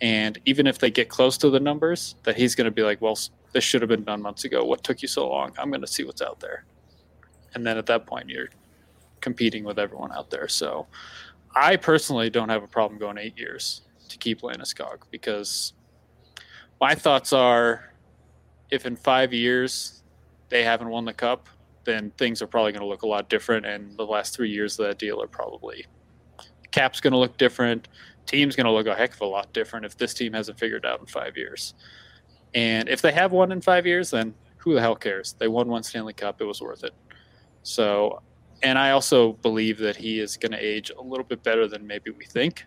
and even if they get close to the numbers, that he's going to be like, "Well, this should have been done months ago. What took you so long? I'm going to see what's out there." And then at that point, you're competing with everyone out there. So, I personally don't have a problem going eight years to keep Landeskog because my thoughts are if in five years they haven't won the cup, then things are probably going to look a lot different. And the last three years of that deal are probably cap's going to look different. Team's going to look a heck of a lot different if this team hasn't figured out in five years. And if they have won in five years, then who the hell cares? They won one Stanley Cup. It was worth it. So, and I also believe that he is going to age a little bit better than maybe we think.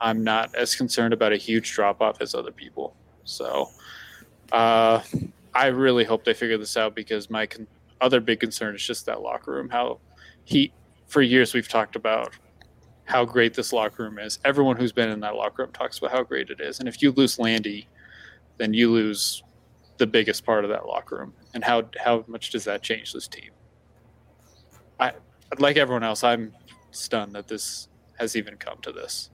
I'm not as concerned about a huge drop off as other people. So, uh, I really hope they figure this out because my con- other big concern is just that locker room. How he, for years, we've talked about how great this locker room is. Everyone who's been in that locker room talks about how great it is. And if you lose Landy, then you lose the biggest part of that locker room. And how how much does that change this team? I like everyone else. I'm stunned that this has even come to this.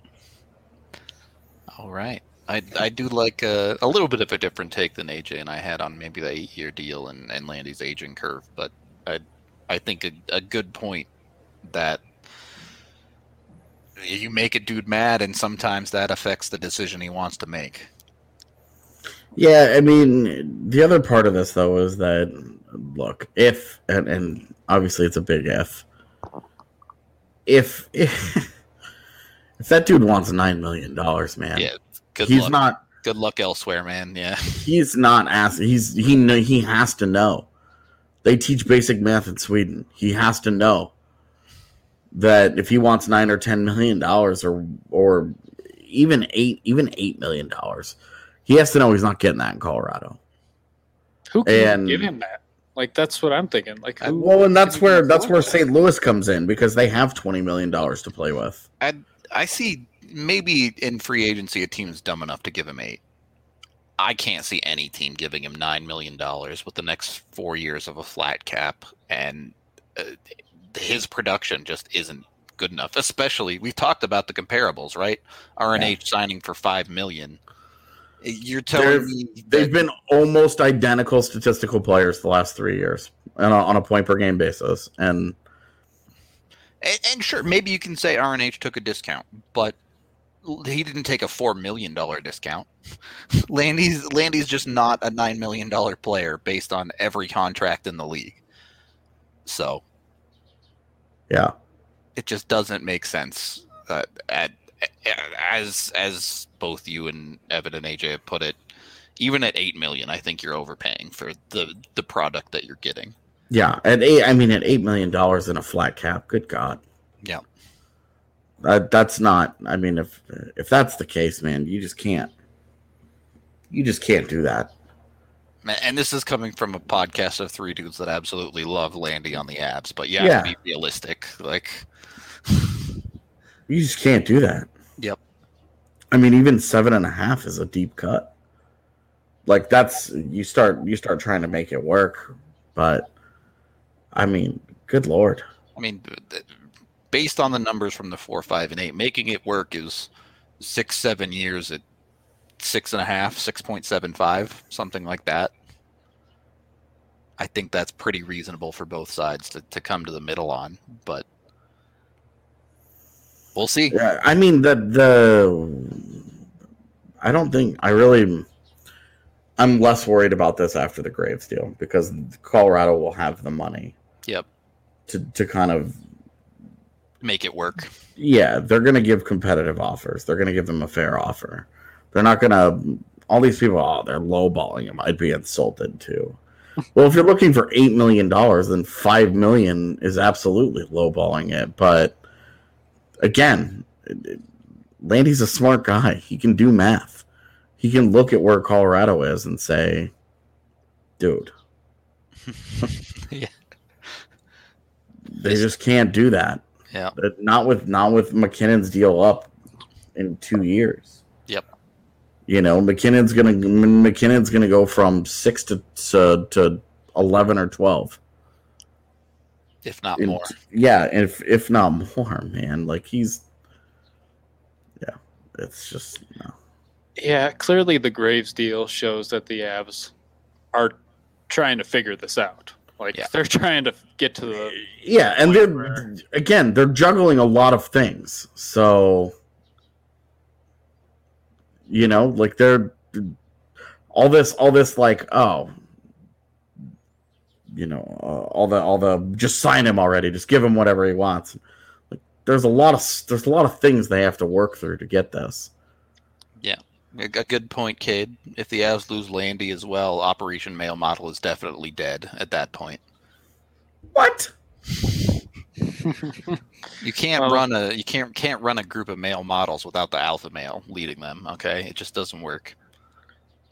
All right. I, I do like a, a little bit of a different take than AJ and I had on maybe the eight year deal and, and Landy's aging curve, but I I think a, a good point that you make a dude mad and sometimes that affects the decision he wants to make. Yeah, I mean, the other part of this though is that look, if and, and obviously it's a big if. If if, if that dude wants nine million dollars, man, Yeah. Good he's luck. not good luck elsewhere, man. Yeah. he's not asked he's he know he has to know. They teach basic math in Sweden. He has to know that if he wants nine or ten million dollars or or even eight even eight million dollars, he has to know he's not getting that in Colorado. Who can And- give him that? Like that's what I'm thinking. Like uh, who, Well, and that's where that's where? St. Louis comes in because they have twenty million dollars to play with. I see maybe in free agency a team is dumb enough to give him eight. I can't see any team giving him nine million dollars with the next four years of a flat cap, and uh, his production just isn't good enough. Especially, we've talked about the comparables, right? RNH signing for five million. You're telling me They've been almost identical statistical players the last three years, and on on a point per game basis. And And, and sure, maybe you can say RNH took a discount, but he didn't take a four million dollar discount. Landy's Landy's just not a nine million dollar player based on every contract in the league. So yeah, it just doesn't make sense. Uh, at, as as both you and Evan and AJ have put it, even at eight million, I think you're overpaying for the the product that you're getting. yeah. At eight, I mean, at eight million dollars in a flat cap, good God. Yeah. That that's not. I mean, if if that's the case, man, you just can't. You just can't do that. And this is coming from a podcast of three dudes that absolutely love Landy on the Avs, but Yeah. to be realistic. Like, You just can't do that. Yep. I mean, even seven and a half is a deep cut. like that's you start you start trying to make it work, but I mean, good lord. I mean, th- based on the numbers from the four, five, and eight, making it work is six, seven years at six and a half, six point seven five, something like that. I think that's pretty reasonable for both sides to, to come to the middle on, but we'll see. Yeah, I mean the the I don't think I really I'm less worried about this after the Graves deal because Colorado will have the money. Yep. To to kind of Make it work. yeah, they're going to give competitive offers. They're going to give them a fair offer. They're not going to all these people. Oh, they're lowballing him. I'd be insulted too. well, if you're looking for eight million dollars, then five million is absolutely lowballing it. But again, Landy's a smart guy. He can do math. He can look at where Colorado is and say, "Dude, yeah. they just can't do that." Yeah. But not with not with MacKinnon's deal up in two years. Yep. You know, MacKinnon's gonna MacKinnon's gonna go from six to to, to eleven or twelve. If not In- more. Yeah, if if not more, man. Like he's, yeah, it's just no. Yeah, clearly the Graves deal shows that the Avs are trying to figure this out. Like Yeah. they're trying to get to the Yeah, and they're where- again they're juggling a lot of things. So you know, like they're all this all this like oh you know uh, all the all the just sign him already just give him whatever he wants like there's a lot of there's a lot of things they have to work through to get this A a good point, Cade. If the Avs lose Landy as well, Operation Male Model is definitely dead at that point. what You can't Well- run a you can't can't run a group of male models without the alpha male leading them. Okay, it just doesn't work.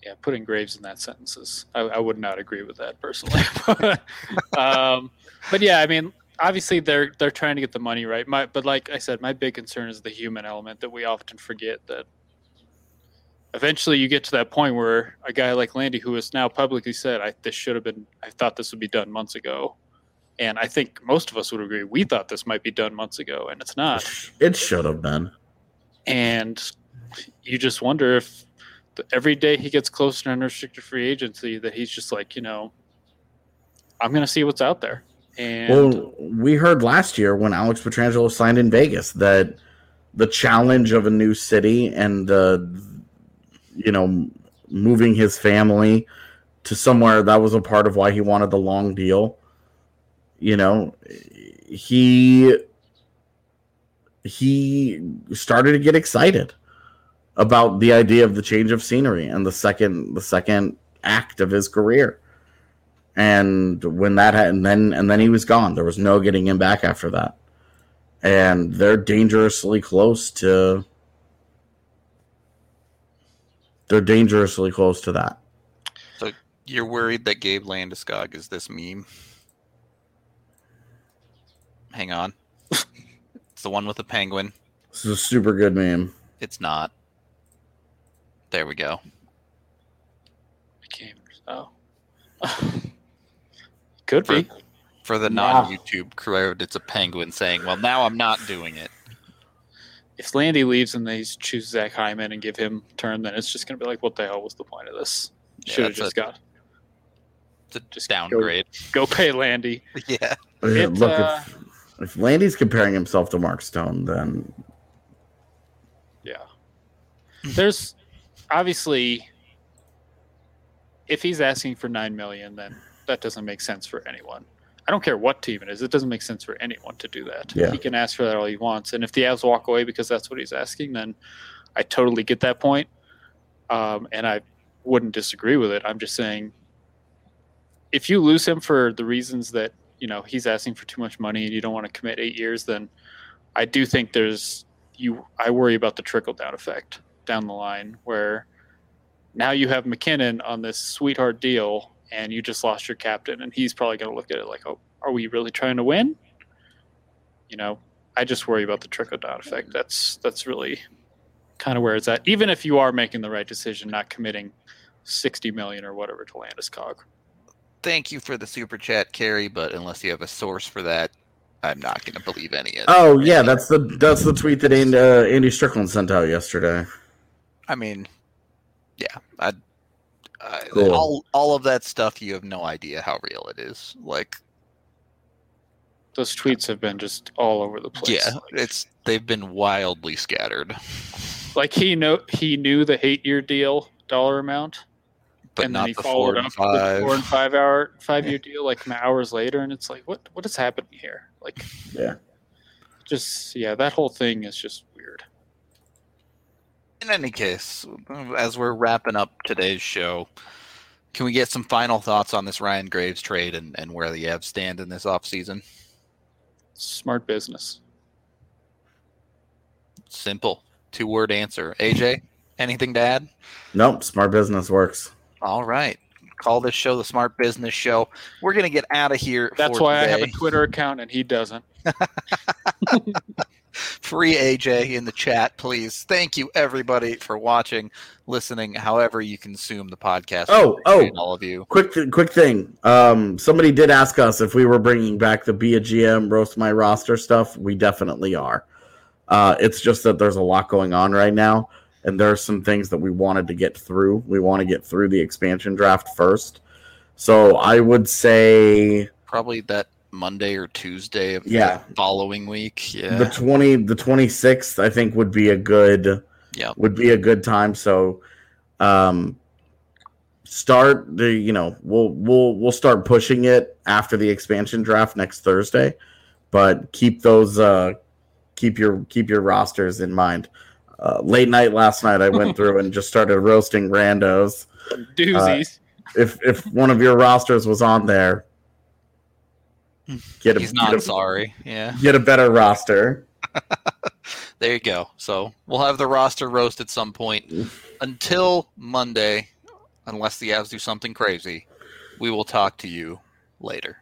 yeah, putting Graves in that sentence is I, I would not agree with that personally. um, but yeah, I mean, obviously they're they're trying to get the money right. My, but like I said, my big concern is the human element that we often forget that eventually you get to that point where a guy like Landy, who has now publicly said, "I this should have been, I thought this would be done months ago," and I think most of us would agree we thought this might be done months ago, and it's not. it should have been And you just wonder if the, every day he gets closer to unrestricted free agency, that he's just like, you know, I'm going to see what's out there. And Well, we heard last year when Alex Pietrangelo signed in Vegas that the challenge of a new city and the, you know, moving his family to somewhere that was a part of why he wanted the long deal. You know, he he started to get excited about the idea of the change of scenery and the second the second act of his career. And when that had, and then and then he was gone. There was no getting him back after that. And they're dangerously close to they're dangerously close to that So You're worried that Gabe Landeskog is this meme? Hang on. it's the one with the penguin. this is a super good meme It's not. There we go. became, oh, could For- be. For the non-YouTube crowd, it's a penguin saying, "Well, now I'm not doing it." If Landy leaves and they choose Zach Hyman and give him term, then it's just going to be like, what the hell was the point of this? Should have that's just a- got It's a Just downgrade. go pay Landy. yeah. It, look uh, if, if landy's comparing himself to mark stone then Yeah. There's obviously if he's asking for 9 million then that doesn't make sense for anyone. I don't care what team it is. It doesn't make sense for anyone to do that. Yeah. He can ask for that all he wants and if the Avs walk away because that's what he's asking then I totally get that point. Um, and I wouldn't disagree with it. I'm just saying if you lose him for the reasons that, you know, he's asking for too much money and you don't want to commit 8 years then I do think there's you I worry about the trickle down effect down the line where now you have MacKinnon on this sweetheart deal and you just lost your captain and he's probably going to look at it like oh are we really trying to win you know I just worry about the trickle down effect that's that's really kind of where it's at even if you are making the right decision not committing sixty million or whatever to Landeskog. Thank you for the super chat, Carrie. But unless you have a source for that, I'm not going to believe any of it. Oh yeah, that's the that's the tweet that Andy, uh, Andy Strickland sent out yesterday. I mean, yeah, I, I Cool. all all of that stuff. You have no idea how real it is. Like, Those tweets have been just all over the place. yeah, Like- it's they've been wildly scattered, like he know he knew the eight year deal dollar amount, but and then not he the followed four and up with the four and five. five hour five year deal like hours later, and it's like what what is happening here? Like, Yeah. just yeah, that whole thing is just weird. In any case, as we're wrapping up today's show, can we get some final thoughts on this Ryan Graves trade and, and where the Avs stand in this offseason? Smart business. Simple, two word answer. AJ, anything to add? Nope, smart business works. All right. Call this show the Smart Business Show. We're going to get out of here. That's for why I have a. Twitter account and he doesn't. free AJ in the chat, please. Thank you, everybody, for watching, listening, however you consume the podcast. Oh, oh. all of you. Quick, th- quick thing. Um, somebody did ask us if we were bringing back the be a GM roast my roster stuff. We definitely are. Uh, it's just that there's a lot going on right now, and there are some things that we wanted to get through. We want to get through the expansion draft first. So I would say Probably that Monday or Tuesday of Yeah. the following week. Yeah. the twenty, the twenty sixth, I think would be a good, Yeah. would be a good time. So, um, start the you know we'll we'll we'll start pushing it after the expansion draft next Thursday, but keep those uh keep your keep your rosters in mind. Uh, late night last night, I went through and just started roasting randos. Doozies. If if one of your rosters was on there, get a, He's get a- not sorry. Yeah. get a better roster. There you go. So we'll have the roster roast at some point. Until Monday, unless the Avs do something crazy, we will talk to you later.